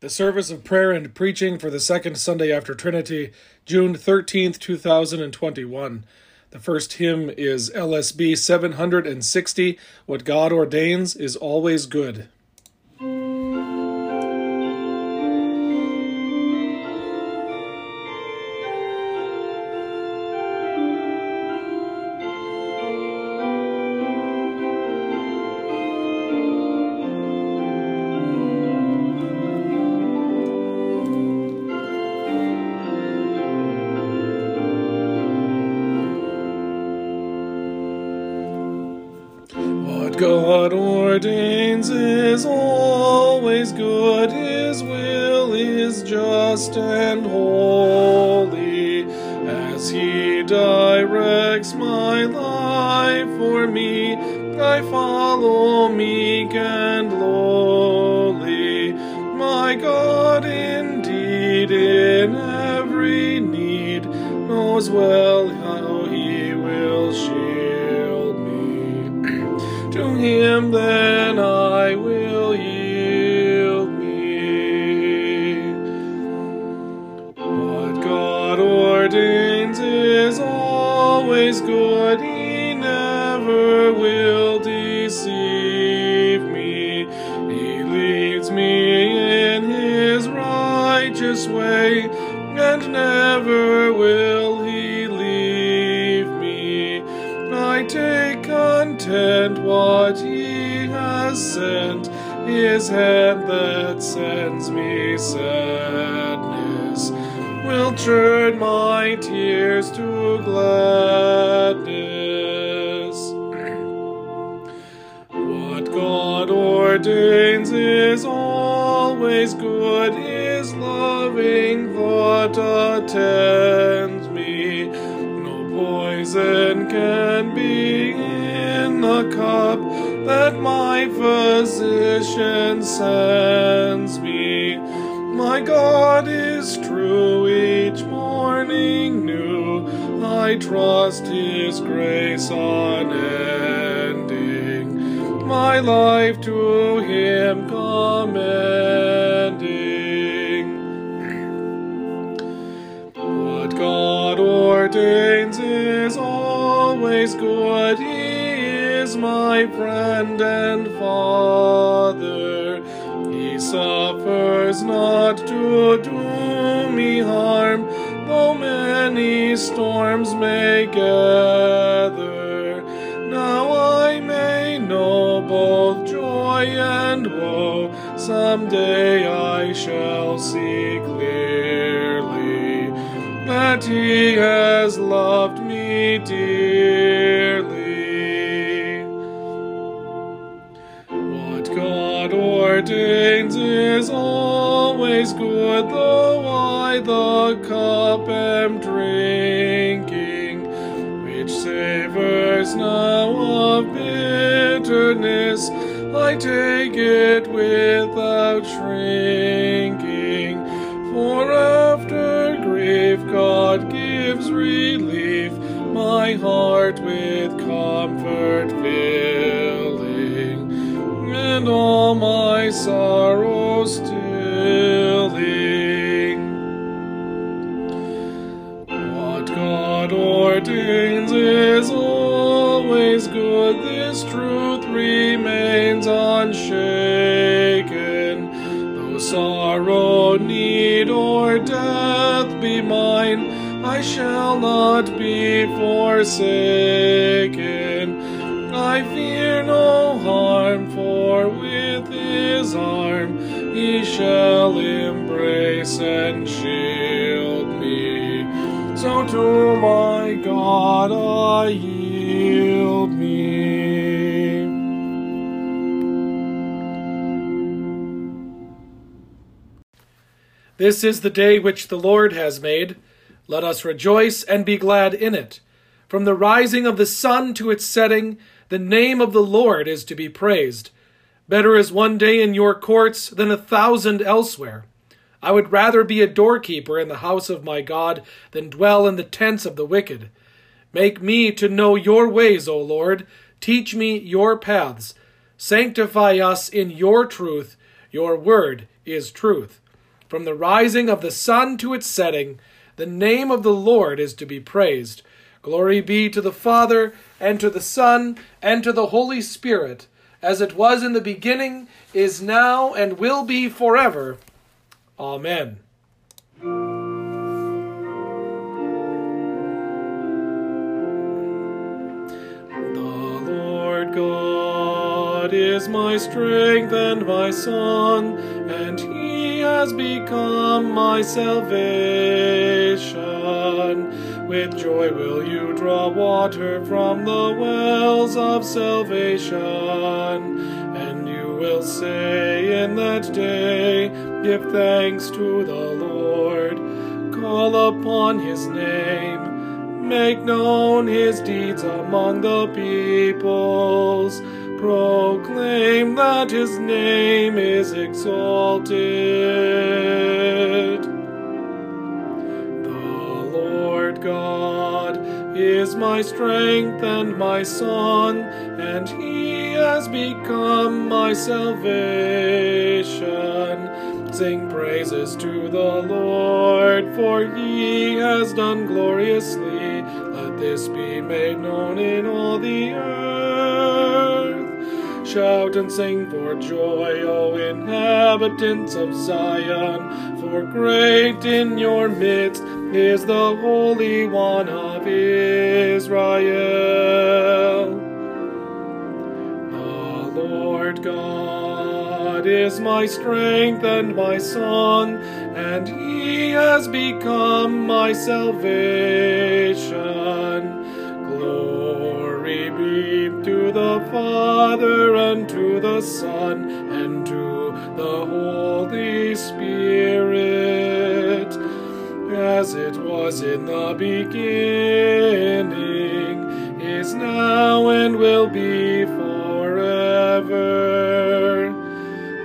The service of prayer and preaching for the second Sunday after Trinity, June 13th, 2021. The first hymn is LSB 760 What God Ordains is Always Good. Ordains is always good, He never will deceive me. He leads me in His righteous way, and never will He leave me. I take content what He has sent, His hand that sends me sadness will turn my tears to gladness. What God ordains is always good, His loving thought attends me. No poison can be in the cup that my physician sends me. My God is true I trust His grace unending. My life to Him commending. What God ordains is always good. He is my friend and Father. He suffers not to do me harm, many storms may gather. Now I may know both joy and woe. Someday I shall see clearly that He has loved me dearly. What God ordains is always good, though I the cup am now of bitterness. I take it without shrinking, for after grief God gives relief, my heart with comfort filling and all my sorrows stilling. What God ordains is sorrow, need, or death be mine, I shall not be forsaken. I fear no harm, for with his arm he shall embrace and shield me. So to my God I yield This is the day which the Lord has made. Let us rejoice and be glad in it. From the rising of the sun to its setting, the name of the Lord is to be praised. Better is one day in your courts than a thousand elsewhere. I would rather be a doorkeeper in the house of my God than dwell in the tents of the wicked. Make me to know your ways, O Lord. Teach me your paths. Sanctify us in your truth. Your word is truth. From the rising of the sun to its setting, the name of the Lord is to be praised. Glory be to the Father, and to the Son, and to the Holy Spirit, as it was in the beginning, is now, and will be forever. Amen. My strength and my song, and he has become my salvation. With joy will you draw water from the wells of salvation, and you will say in that day, Give thanks to the Lord, call upon his name, make known his deeds among the peoples. Proclaim that his name is exalted. The Lord God is my strength and my song, and he has become my salvation. Sing praises to the Lord, for he has done gloriously. Let this be made known in all the earth. Shout and sing for joy, O inhabitants of Zion, for great in your midst is the Holy One of Israel. The Lord God is my strength and my song, and he has become my salvation. The Father, and to the Son, and to the Holy Spirit, as it was in the beginning, is now, and will be forever.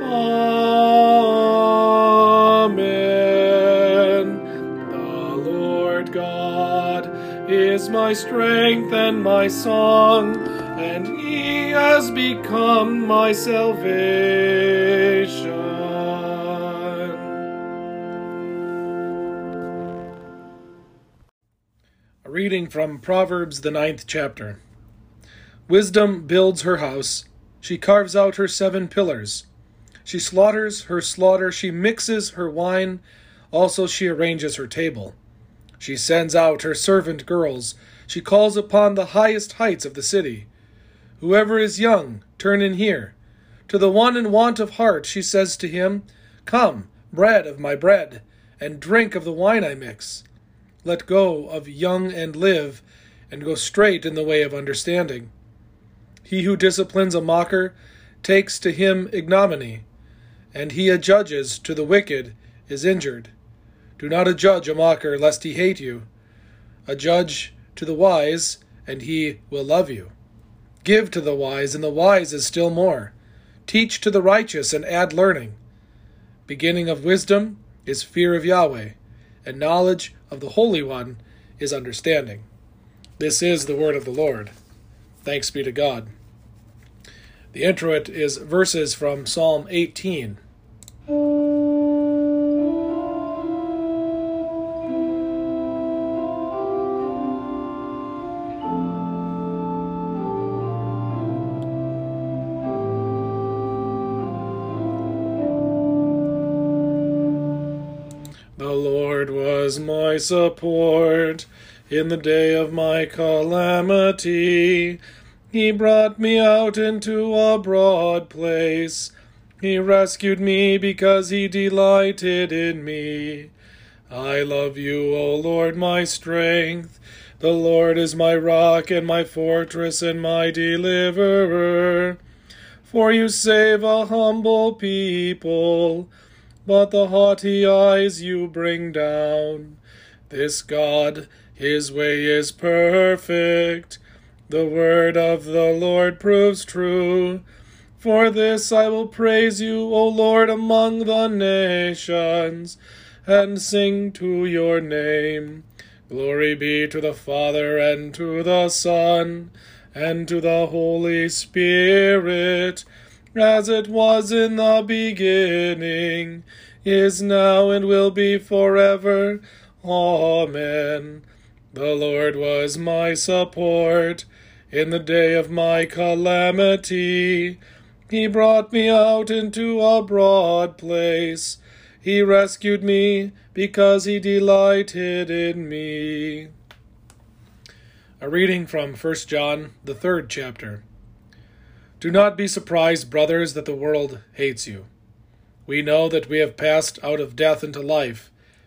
Amen. The Lord God is my strength and my song, has become my salvation. A reading from Proverbs, the ninth chapter. Wisdom builds her house, she carves out her seven pillars. She slaughters her slaughter, she mixes her wine, also she arranges her table. She sends out her servant girls, she calls upon the highest heights of the city. Whoever is young, turn in here. To the one in want of heart, she says to him, Come, bread of my bread, and drink of the wine I mix. Let go of young and live, and go straight in the way of understanding. He who disciplines a mocker takes to him ignominy, and he adjudges to the wicked is injured. Do not adjudge a mocker, lest he hate you. Adjudge to the wise, and he will love you. Give to the wise, and the wise is still more. Teach to the righteous, and add learning. Beginning of wisdom is fear of Yahweh, and knowledge of the Holy One is understanding. This is the word of the Lord. Thanks be to God. The introit is verses from Psalm 18. Support in the day of my calamity. He brought me out into a broad place. He rescued me because he delighted in me. I love you, O Lord, my strength. The Lord is my rock and my fortress and my deliverer. For you save a humble people, but the haughty eyes you bring down. This God, his way is perfect. The word of the Lord proves true. For this I will praise you, O Lord, among the nations, and sing to your name. Glory be to the Father, and to the Son, and to the Holy Spirit, as it was in the beginning, is now, and will be forever. Amen. The Lord was my support in the day of my calamity. He brought me out into a broad place. He rescued me because he delighted in me. A reading from 1 John, the third chapter. Do not be surprised, brothers, that the world hates you. We know that we have passed out of death into life,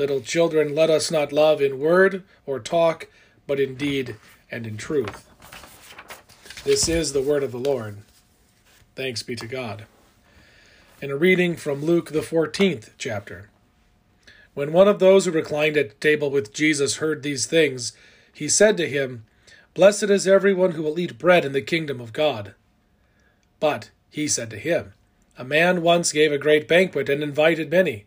Little children, let us not love in word or talk, but in deed and in truth. This is the word of the Lord. Thanks be to God. In a reading from Luke, the 14th chapter. When one of those who reclined at table with Jesus heard these things, he said to him, Blessed is everyone who will eat bread in the kingdom of God. But he said to him, A man once gave a great banquet and invited many.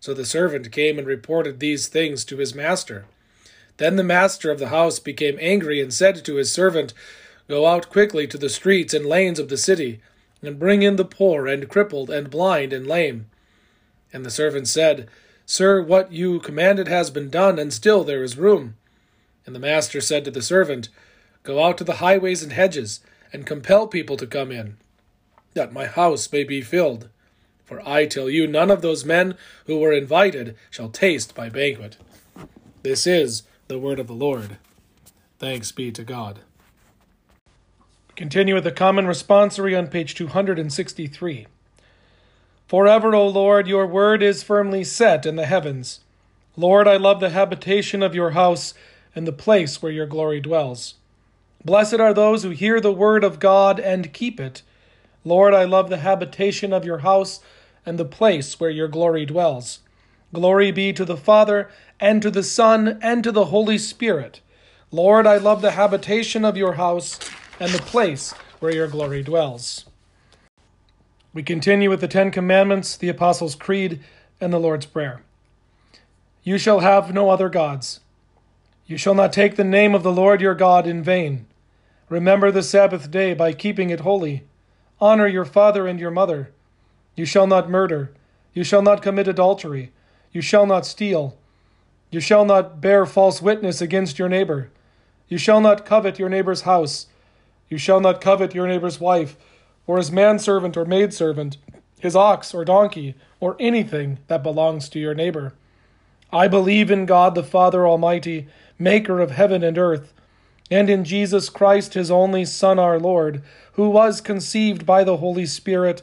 So the servant came and reported these things to his master. Then the master of the house became angry and said to his servant, Go out quickly to the streets and lanes of the city, and bring in the poor, and crippled, and blind, and lame. And the servant said, Sir, what you commanded has been done, and still there is room. And the master said to the servant, Go out to the highways and hedges, and compel people to come in, that my house may be filled. For I tell you, none of those men who were invited shall taste my banquet. This is the word of the Lord. Thanks be to God. Continue with the common responsory on page 263. Forever, O Lord, your word is firmly set in the heavens. Lord, I love the habitation of your house and the place where your glory dwells. Blessed are those who hear the word of God and keep it. Lord, I love the habitation of your house and the place where your glory dwells. Glory be to the Father, and to the Son, and to the Holy Spirit. Lord, I love the habitation of your house and the place where your glory dwells. We continue with the Ten Commandments, the Apostles' Creed, and the Lord's Prayer. You shall have no other gods. You shall not take the name of the Lord your God in vain. Remember the Sabbath day by keeping it holy. Honor your father and your mother. You shall not murder. You shall not commit adultery. You shall not steal. You shall not bear false witness against your neighbor. You shall not covet your neighbor's house. You shall not covet your neighbor's wife, or his manservant or maidservant, his ox or donkey, or anything that belongs to your neighbor. I believe in God the Father Almighty, maker of heaven and earth, and in Jesus Christ, his only Son, our Lord, who was conceived by the Holy Spirit,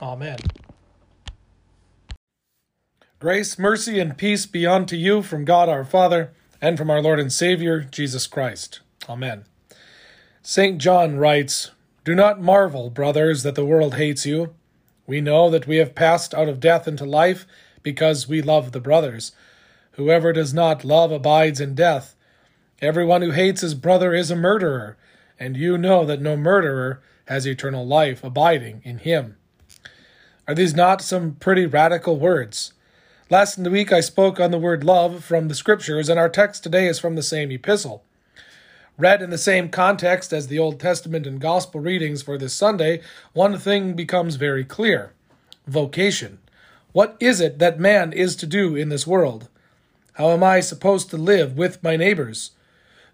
Amen. Grace, mercy, and peace be unto you from God our Father and from our Lord and Savior, Jesus Christ. Amen. St. John writes, Do not marvel, brothers, that the world hates you. We know that we have passed out of death into life because we love the brothers. Whoever does not love abides in death. Everyone who hates his brother is a murderer, and you know that no murderer has eternal life abiding in him. Are these not some pretty radical words? Last in the week I spoke on the word love from the Scriptures, and our text today is from the same epistle. Read in the same context as the Old Testament and Gospel readings for this Sunday, one thing becomes very clear vocation. What is it that man is to do in this world? How am I supposed to live with my neighbors?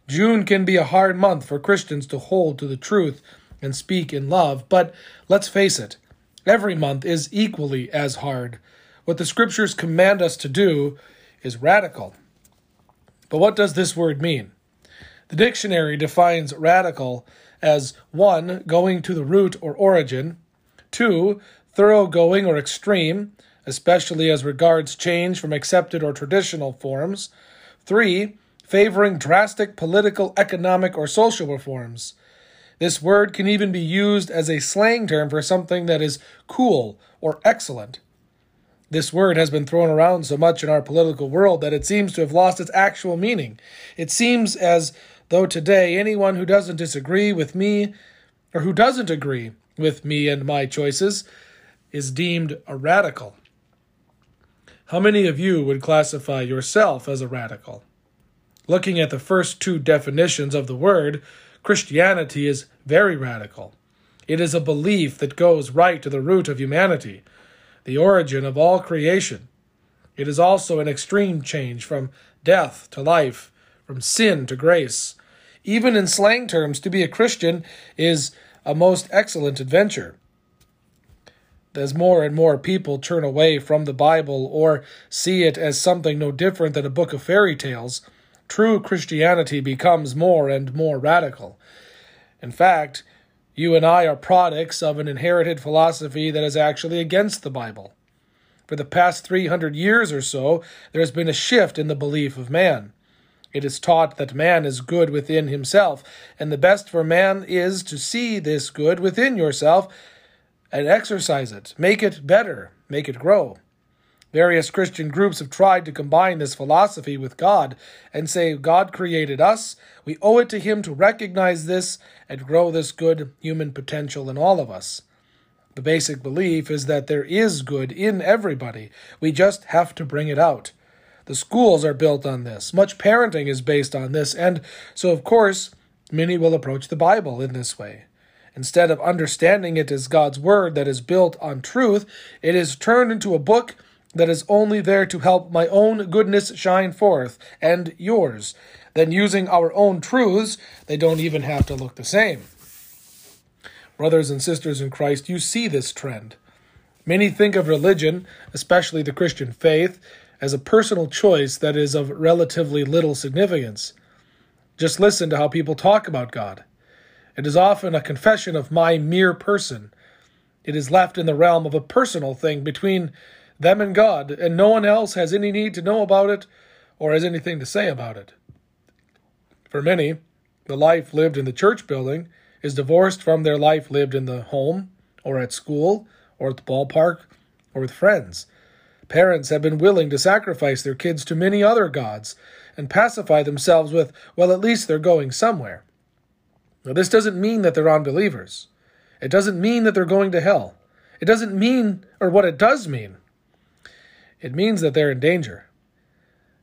June can be a hard month for Christians to hold to the truth and speak in love, but let's face it, every month is equally as hard. What the scriptures command us to do is radical. But what does this word mean? The dictionary defines radical as 1. going to the root or origin, 2. thoroughgoing or extreme, especially as regards change from accepted or traditional forms, 3. favoring drastic political, economic, or social reforms. This word can even be used as a slang term for something that is cool or excellent. This word has been thrown around so much in our political world that it seems to have lost its actual meaning. It seems as though today anyone who doesn't disagree with me or who doesn't agree with me and my choices is deemed a radical. How many of you would classify yourself as a radical? Looking at the first two definitions of the word, Christianity is very radical. It is a belief that goes right to the root of humanity the origin of all creation. It is also an extreme change from death to life, from sin to grace. Even in slang terms, to be a Christian is a most excellent adventure. As more and more people turn away from the Bible or see it as something no different than a book of fairy tales, true Christianity becomes more and more radical. In fact, you and I are products of an inherited philosophy that is actually against the Bible. For the past 300 years or so, there has been a shift in the belief of man. It is taught that man is good within himself, and the best for man is to see this good within yourself and exercise it, make it better, make it grow. Various Christian groups have tried to combine this philosophy with God and say God created us. We owe it to Him to recognize this and grow this good human potential in all of us. The basic belief is that there is good in everybody. We just have to bring it out. The schools are built on this. Much parenting is based on this. And so, of course, many will approach the Bible in this way. Instead of understanding it as God's Word that is built on truth, it is turned into a book that is only there to help my own goodness shine forth and yours. Then, using our own truths, they don't even have to look the same. Brothers and sisters in Christ, you see this trend. Many think of religion, especially the Christian faith, as a personal choice that is of relatively little significance. Just listen to how people talk about God. It is often a confession of my mere person. It is left in the realm of a personal thing between them and God, and no one else has any need to know about it or has anything to say about it. For many, the life lived in the church building is divorced from their life lived in the home, or at school, or at the ballpark, or with friends. Parents have been willing to sacrifice their kids to many other gods and pacify themselves with, well, at least they're going somewhere. Now, this doesn't mean that they're unbelievers. It doesn't mean that they're going to hell. It doesn't mean, or what it does mean, it means that they're in danger.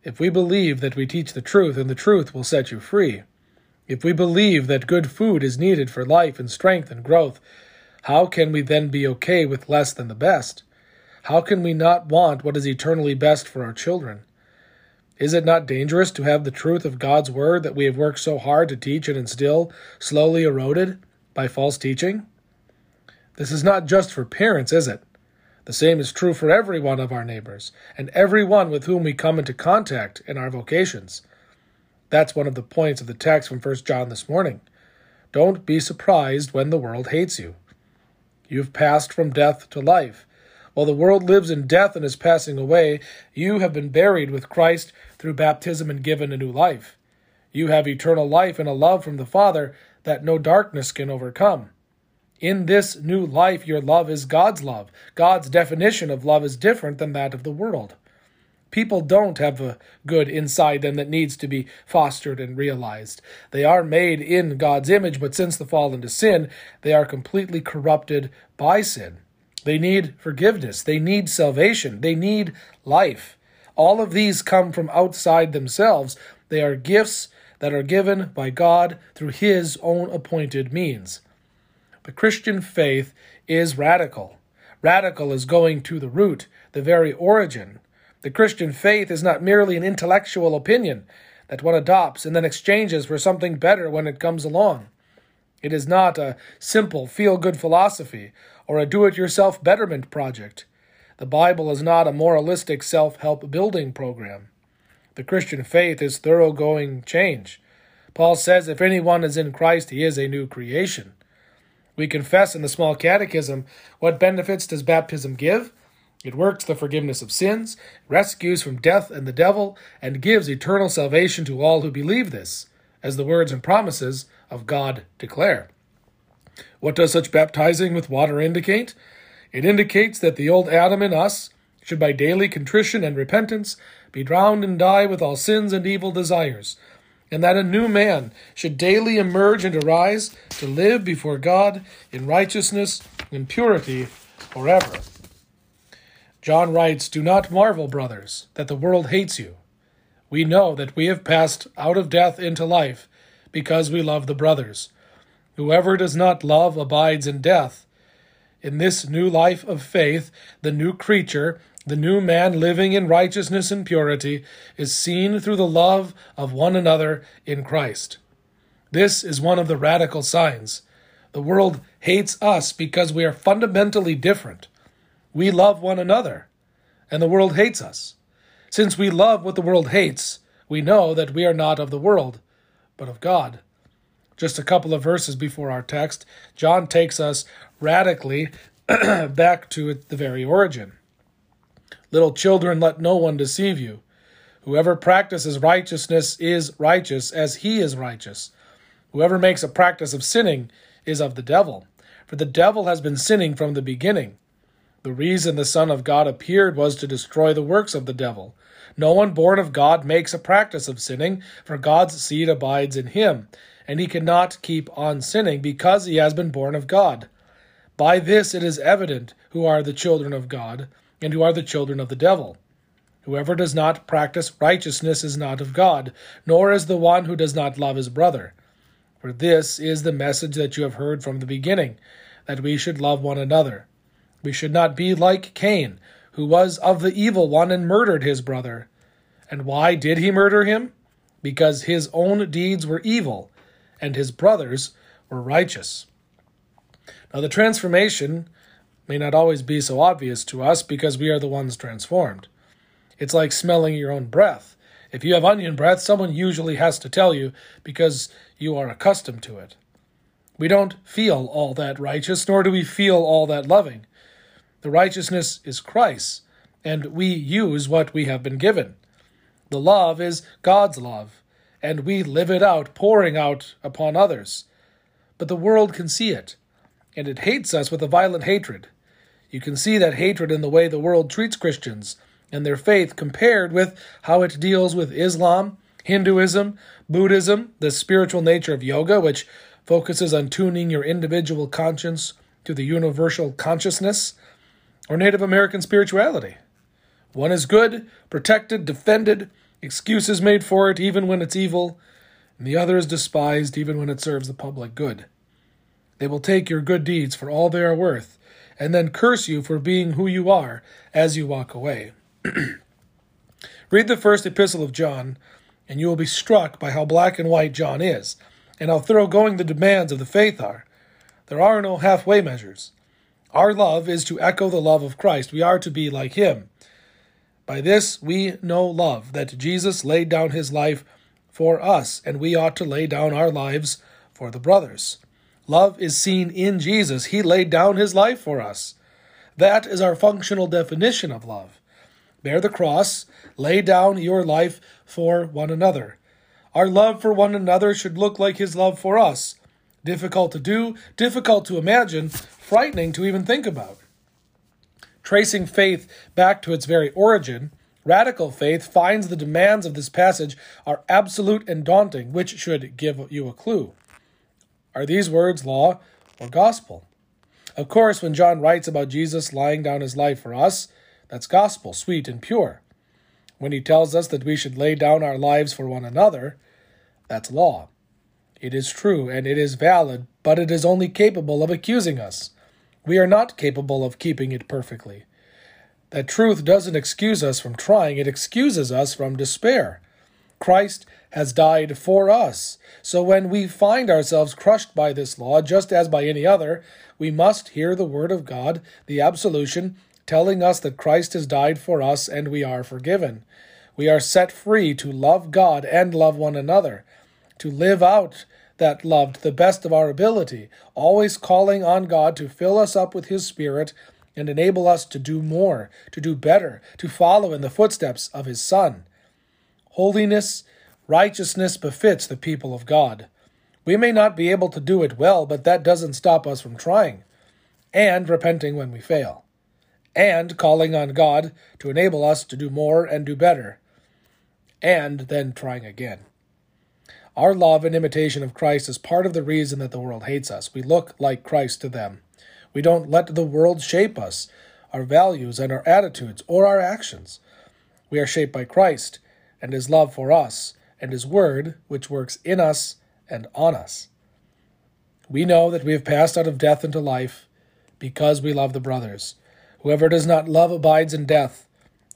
If we believe that we teach the truth and the truth will set you free, if we believe that good food is needed for life and strength and growth, how can we then be okay with less than the best? How can we not want what is eternally best for our children? Is it not dangerous to have the truth of God's Word that we have worked so hard to teach and instill slowly eroded by false teaching? This is not just for parents, is it? The same is true for every one of our neighbors and every one with whom we come into contact in our vocations. That's one of the points of the text from 1 John this morning. Don't be surprised when the world hates you. You've passed from death to life. While the world lives in death and is passing away, you have been buried with Christ through baptism and given a new life. You have eternal life and a love from the Father that no darkness can overcome. In this new life, your love is God's love. God's definition of love is different than that of the world. People don't have a good inside them that needs to be fostered and realized. They are made in God's image, but since the fall into sin, they are completely corrupted by sin. They need forgiveness. They need salvation. They need life. All of these come from outside themselves. They are gifts that are given by God through His own appointed means. The Christian faith is radical. Radical is going to the root, the very origin. The Christian faith is not merely an intellectual opinion that one adopts and then exchanges for something better when it comes along. It is not a simple feel good philosophy or a do it yourself betterment project. The Bible is not a moralistic self help building program. The Christian faith is thoroughgoing change. Paul says if anyone is in Christ, he is a new creation. We confess in the small catechism what benefits does baptism give? It works the forgiveness of sins, rescues from death and the devil, and gives eternal salvation to all who believe this, as the words and promises of God declare. What does such baptizing with water indicate? It indicates that the old Adam in us should by daily contrition and repentance be drowned and die with all sins and evil desires, and that a new man should daily emerge and arise to live before God in righteousness and purity forever. John writes, Do not marvel, brothers, that the world hates you. We know that we have passed out of death into life because we love the brothers. Whoever does not love abides in death. In this new life of faith, the new creature, the new man living in righteousness and purity, is seen through the love of one another in Christ. This is one of the radical signs. The world hates us because we are fundamentally different. We love one another, and the world hates us. Since we love what the world hates, we know that we are not of the world, but of God. Just a couple of verses before our text, John takes us radically back to the very origin. Little children, let no one deceive you. Whoever practices righteousness is righteous as he is righteous. Whoever makes a practice of sinning is of the devil, for the devil has been sinning from the beginning. The reason the Son of God appeared was to destroy the works of the devil. No one born of God makes a practice of sinning, for God's seed abides in him, and he cannot keep on sinning because he has been born of God. By this it is evident who are the children of God, and who are the children of the devil. Whoever does not practice righteousness is not of God, nor is the one who does not love his brother. For this is the message that you have heard from the beginning, that we should love one another. We should not be like Cain, who was of the evil one and murdered his brother. And why did he murder him? Because his own deeds were evil, and his brothers were righteous. Now, the transformation may not always be so obvious to us because we are the ones transformed. It's like smelling your own breath. If you have onion breath, someone usually has to tell you because you are accustomed to it. We don't feel all that righteous, nor do we feel all that loving. The righteousness is Christ's, and we use what we have been given. The love is God's love, and we live it out, pouring out upon others. But the world can see it, and it hates us with a violent hatred. You can see that hatred in the way the world treats Christians and their faith compared with how it deals with Islam, Hinduism, Buddhism, the spiritual nature of yoga, which focuses on tuning your individual conscience to the universal consciousness, or Native American spirituality. One is good, protected, defended, excuses made for it even when it's evil, and the other is despised even when it serves the public good. They will take your good deeds for all they are worth, and then curse you for being who you are as you walk away. Read the first epistle of John, and you will be struck by how black and white John is, and how thoroughgoing the demands of the faith are. There are no halfway measures. Our love is to echo the love of Christ. We are to be like him. By this we know love, that Jesus laid down his life for us, and we ought to lay down our lives for the brothers. Love is seen in Jesus. He laid down his life for us. That is our functional definition of love. Bear the cross, lay down your life for one another. Our love for one another should look like his love for us. Difficult to do, difficult to imagine, frightening to even think about. Tracing faith back to its very origin, radical faith finds the demands of this passage are absolute and daunting, which should give you a clue. Are these words law or gospel? Of course, when John writes about Jesus laying down his life for us, that's gospel, sweet and pure. When he tells us that we should lay down our lives for one another, that's law. It is true and it is valid, but it is only capable of accusing us. We are not capable of keeping it perfectly. That truth doesn't excuse us from trying, it excuses us from despair. Christ has died for us. So when we find ourselves crushed by this law, just as by any other, we must hear the word of God, the absolution, telling us that Christ has died for us and we are forgiven. We are set free to love God and love one another, to live out that love to the best of our ability, always calling on God to fill us up with His Spirit and enable us to do more, to do better, to follow in the footsteps of His Son. Holiness, righteousness befits the people of God. We may not be able to do it well, but that doesn't stop us from trying and repenting when we fail and calling on God to enable us to do more and do better, and then trying again. Our love and imitation of Christ is part of the reason that the world hates us. We look like Christ to them. We don't let the world shape us, our values and our attitudes, or our actions. We are shaped by Christ and His love for us, and His Word, which works in us and on us. We know that we have passed out of death into life because we love the brothers. Whoever does not love abides in death.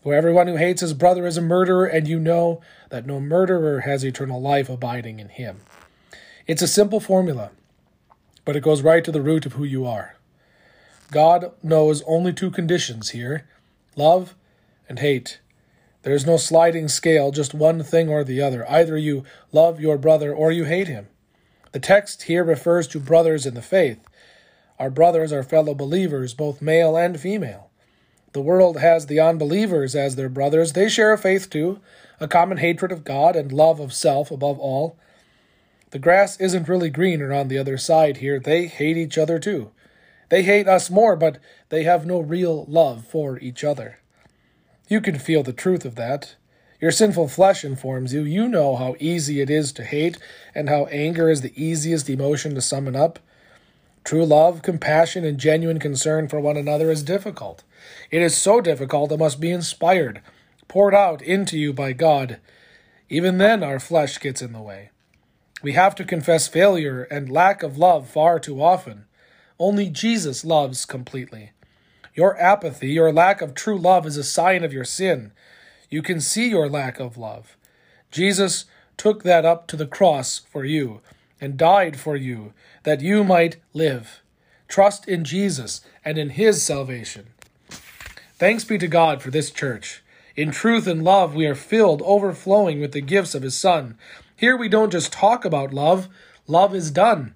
For everyone who hates his brother is a murderer, and you know that no murderer has eternal life abiding in him. It's a simple formula, but it goes right to the root of who you are. God knows only two conditions here love and hate. There is no sliding scale, just one thing or the other. Either you love your brother or you hate him. The text here refers to brothers in the faith. Our brothers are fellow believers, both male and female. The world has the unbelievers as their brothers. They share a faith too, a common hatred of God and love of self above all. The grass isn't really greener on the other side here. They hate each other too. They hate us more, but they have no real love for each other. You can feel the truth of that. Your sinful flesh informs you. You know how easy it is to hate and how anger is the easiest emotion to summon up. True love, compassion, and genuine concern for one another is difficult. It is so difficult it must be inspired, poured out into you by God. Even then, our flesh gets in the way. We have to confess failure and lack of love far too often. Only Jesus loves completely. Your apathy, your lack of true love, is a sign of your sin. You can see your lack of love. Jesus took that up to the cross for you and died for you, that you might live. Trust in Jesus and in his salvation. Thanks be to God for this church. In truth and love, we are filled, overflowing with the gifts of his Son. Here we don't just talk about love, love is done.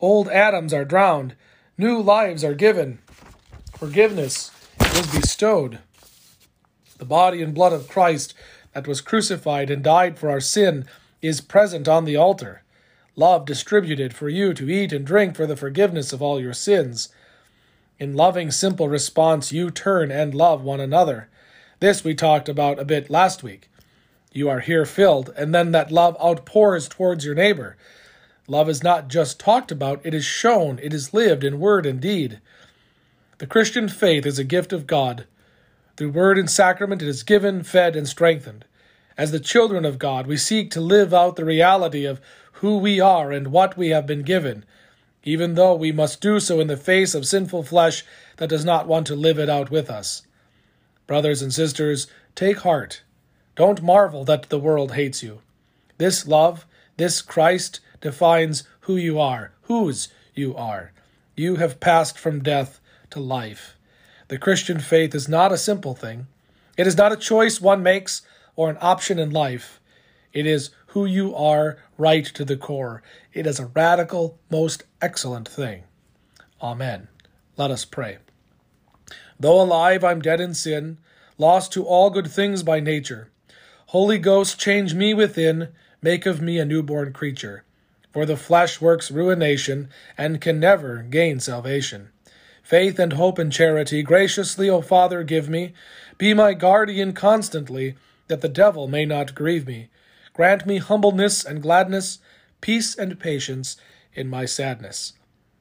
Old Adams are drowned, new lives are given, forgiveness is bestowed. The body and blood of Christ that was crucified and died for our sin is present on the altar love distributed for you to eat and drink for the forgiveness of all your sins. In loving, simple response, you turn and love one another. This we talked about a bit last week. You are here filled, and then that love outpours towards your neighbor. Love is not just talked about, it is shown, it is lived in word and deed. The Christian faith is a gift of God. Through word and sacrament, it is given, fed, and strengthened. As the children of God, we seek to live out the reality of who we are and what we have been given, even though we must do so in the face of sinful flesh that does not want to live it out with us. Brothers and sisters, take heart. Don't marvel that the world hates you. This love, this Christ, defines who you are, whose you are. You have passed from death to life. The Christian faith is not a simple thing. It is not a choice one makes or an option in life. It is who you are right to the core. It is a radical, most excellent thing. Amen. Let us pray. Though alive, I'm dead in sin, lost to all good things by nature. Holy Ghost, change me within, make of me a newborn creature. For the flesh works ruination, and can never gain salvation. Faith and hope and charity, graciously, O Father, give me. Be my guardian constantly, that the devil may not grieve me. Grant me humbleness and gladness, peace and patience in my sadness.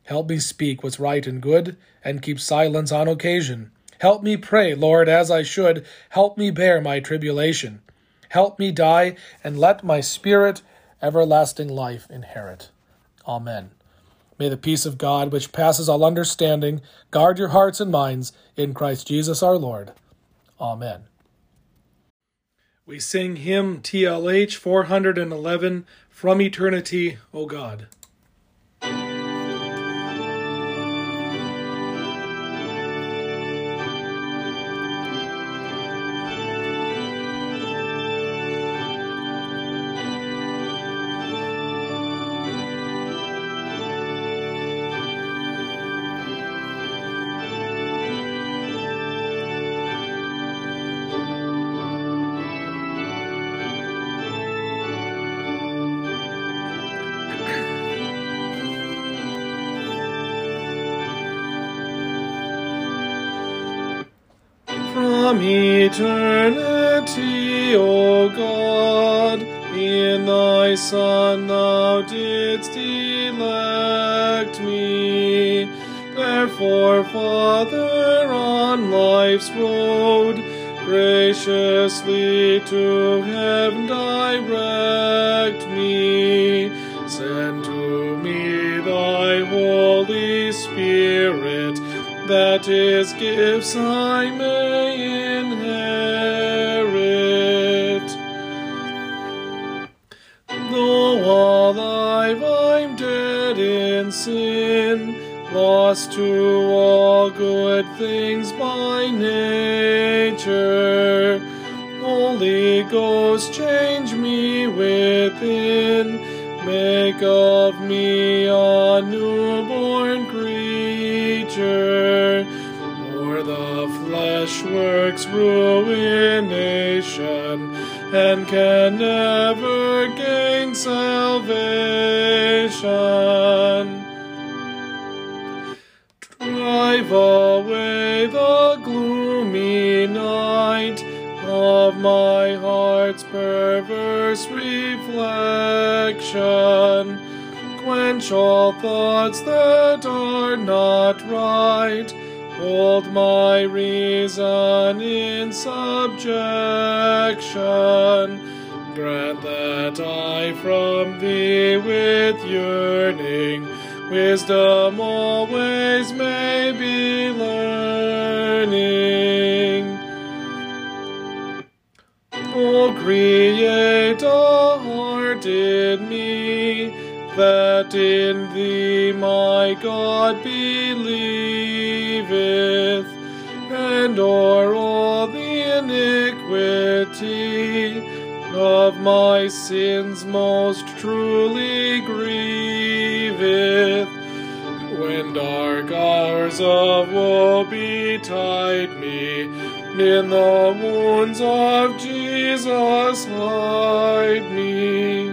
Help me speak what's right and good, and keep silence on occasion. Help me pray, Lord, as I should. Help me bear my tribulation. Help me die, and let my spirit everlasting life inherit. Amen. May the peace of God, which passes all understanding, guard your hearts and minds in Christ Jesus our Lord. Amen. We sing hymn TLH 411 From Eternity, O God. Sin, lost to all good things by nature. Holy Ghost, change me within, make of me a newborn creature. For the flesh works ruination and can never gain salvation. Heart's perverse reflection. Quench all thoughts that are not right. Hold my reason in subjection. Grant that I from thee with yearning wisdom always may be A heart me, that in thee my God believeth, and o'er all the iniquity of my sins most truly grieveth. When dark hours of woe betide me, in the wounds of Jesus hide me.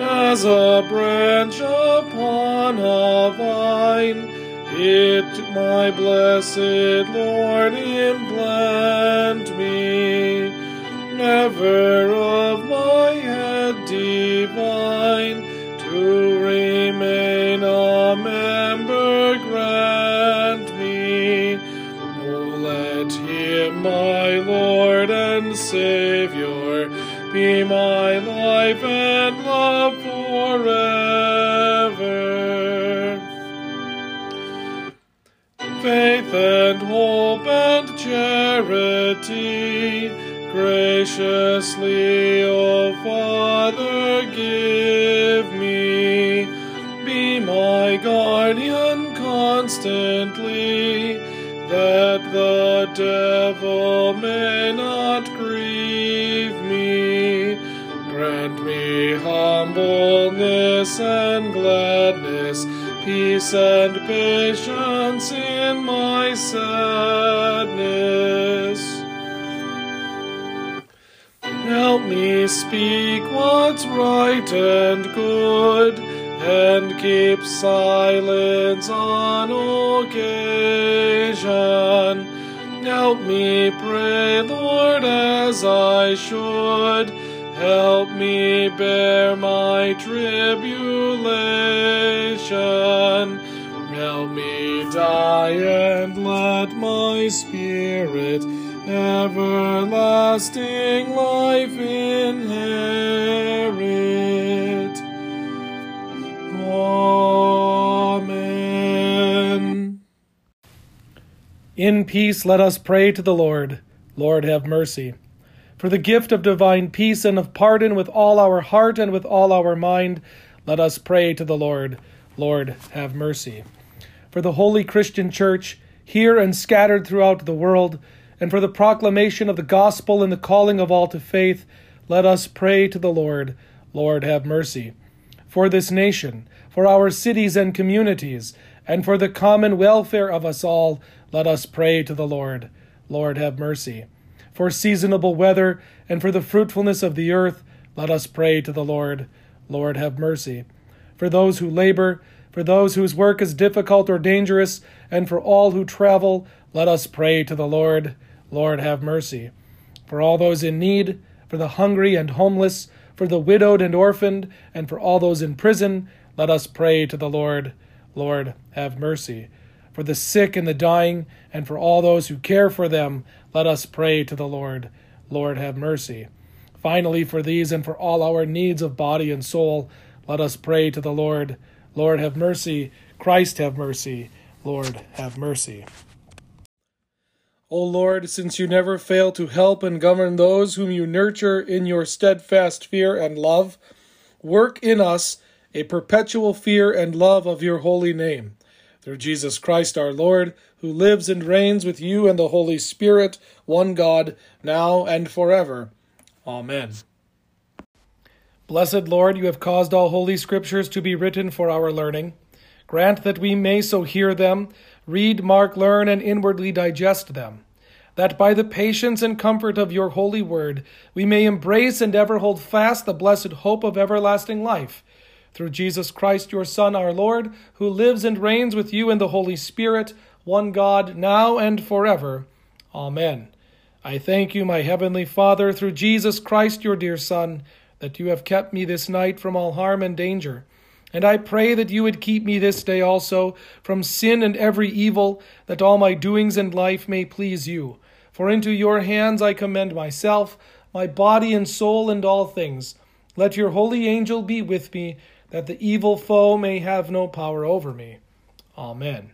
As a branch upon a vine, it, my blessed Lord, implant me. Never of my head divine, to remain a member my Lord and Savior, be my life and love forever. Faith and hope and charity, graciously, O Father, give me. Be my guardian constantly, that the devil may not grieve me. Grant me humbleness and gladness, peace and patience in my sadness. Help me speak what's right and good, and keep silence on occasion. Help me pray, Lord, as I should. Help me bear my tribulation. Help me die and let my spirit everlasting life inherit. Amen. In peace, let us pray to the Lord. Lord, have mercy. For the gift of divine peace and of pardon with all our heart and with all our mind, let us pray to the Lord. Lord, have mercy. For the holy Christian Church, here and scattered throughout the world, and for the proclamation of the gospel and the calling of all to faith, let us pray to the Lord. Lord, have mercy. For this nation, for our cities and communities, and for the common welfare of us all, let us pray to the Lord. Lord, have mercy for seasonable weather, and for the fruitfulness of the earth, let us pray to the Lord. Lord, have mercy. For those who labor, for those whose work is difficult or dangerous, and for all who travel, let us pray to the Lord. Lord, have mercy. For all those in need, for the hungry and homeless, for the widowed and orphaned, and for all those in prison, let us pray to the Lord. Lord, have mercy. For the sick and the dying, and for all those who care for them, let us pray to the Lord. Lord, have mercy. Finally, for these and for all our needs of body and soul, let us pray to the Lord. Lord, have mercy. Christ, have mercy. Lord, have mercy. O Lord, since you never fail to help and govern those whom you nurture in your steadfast fear and love, work in us a perpetual fear and love of your holy name. Through Jesus Christ our Lord, who lives and reigns with you and the Holy Spirit, one God, now and forever. Amen. Blessed Lord, you have caused all holy scriptures to be written for our learning. Grant that we may so hear them, read, mark, learn, and inwardly digest them, that by the patience and comfort of your holy word we may embrace and ever hold fast the blessed hope of everlasting life. Through Jesus Christ, your Son, our Lord, who lives and reigns with you in the Holy Spirit, one God, now and forever. Amen. I thank you, my heavenly Father, through Jesus Christ, your dear Son, that you have kept me this night from all harm and danger. And I pray that you would keep me this day also from sin and every evil, that all my doings in life may please you. For into your hands I commend myself, my body and soul, and all things. Let your holy angel be with me, that the evil foe may have no power over me. Amen.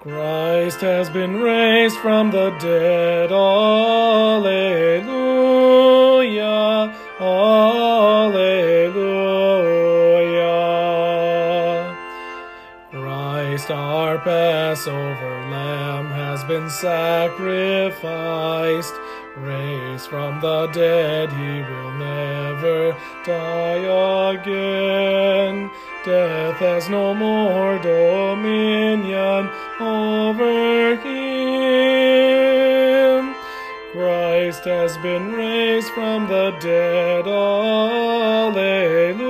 Christ has been raised from the dead. Alleluia. Alleluia. Our Passover lamb, has been sacrificed. Raised from the dead, he will never die again. Death has no more dominion over him. Christ has been raised from the dead. Alleluia.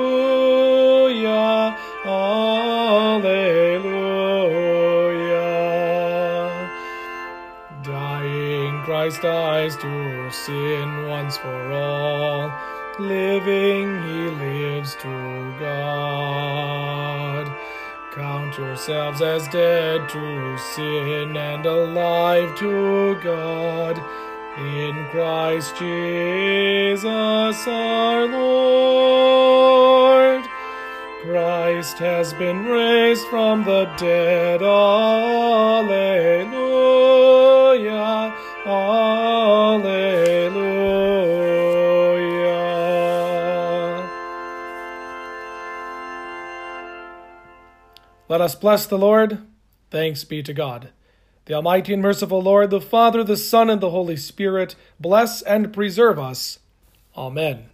Dies to sin once for all. Living, he lives to God. Count yourselves as dead to sin and alive to God. In Christ Jesus our Lord. Christ has been raised from the dead. Alleluia. Alleluia. Let us bless the Lord. Thanks be to God. The Almighty and merciful Lord, the Father, the Son, and the Holy Spirit, bless and preserve us. Amen.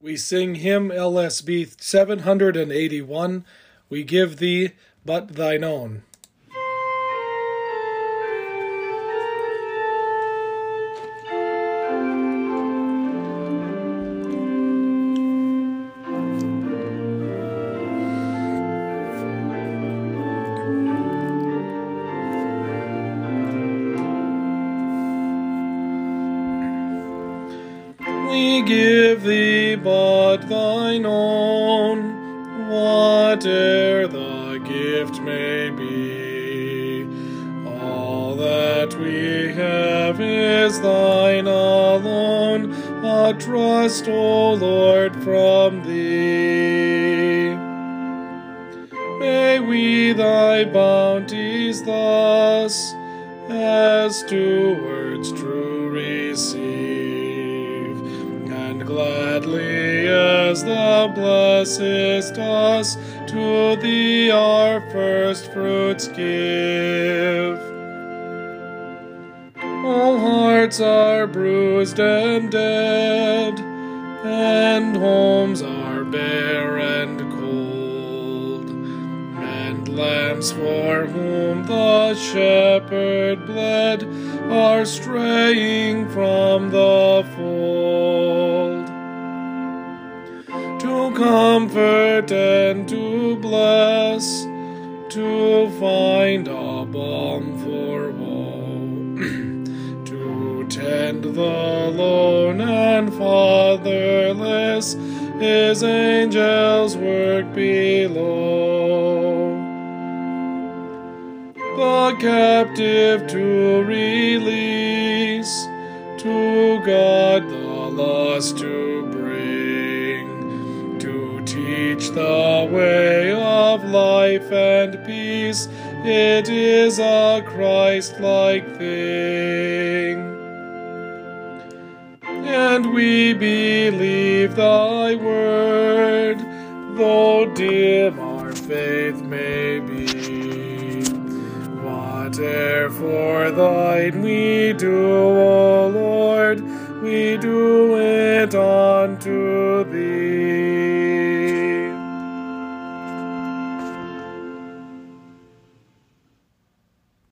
We sing hymn LSB 781. We give thee but thine own. Stewards true receive and gladly as thou blessest us, to thee our first fruits give. Lambs for whom the shepherd bled are straying from the fold. To comfort and to bless, to find a balm for woe, to tend the lone and fatherless, his angels work below captive to release, to God the lost to bring, to teach the way of life and peace. It is a Christ like thing. And we believe thy word, though dim our faith may be. For thine we do, O Lord, we do it unto.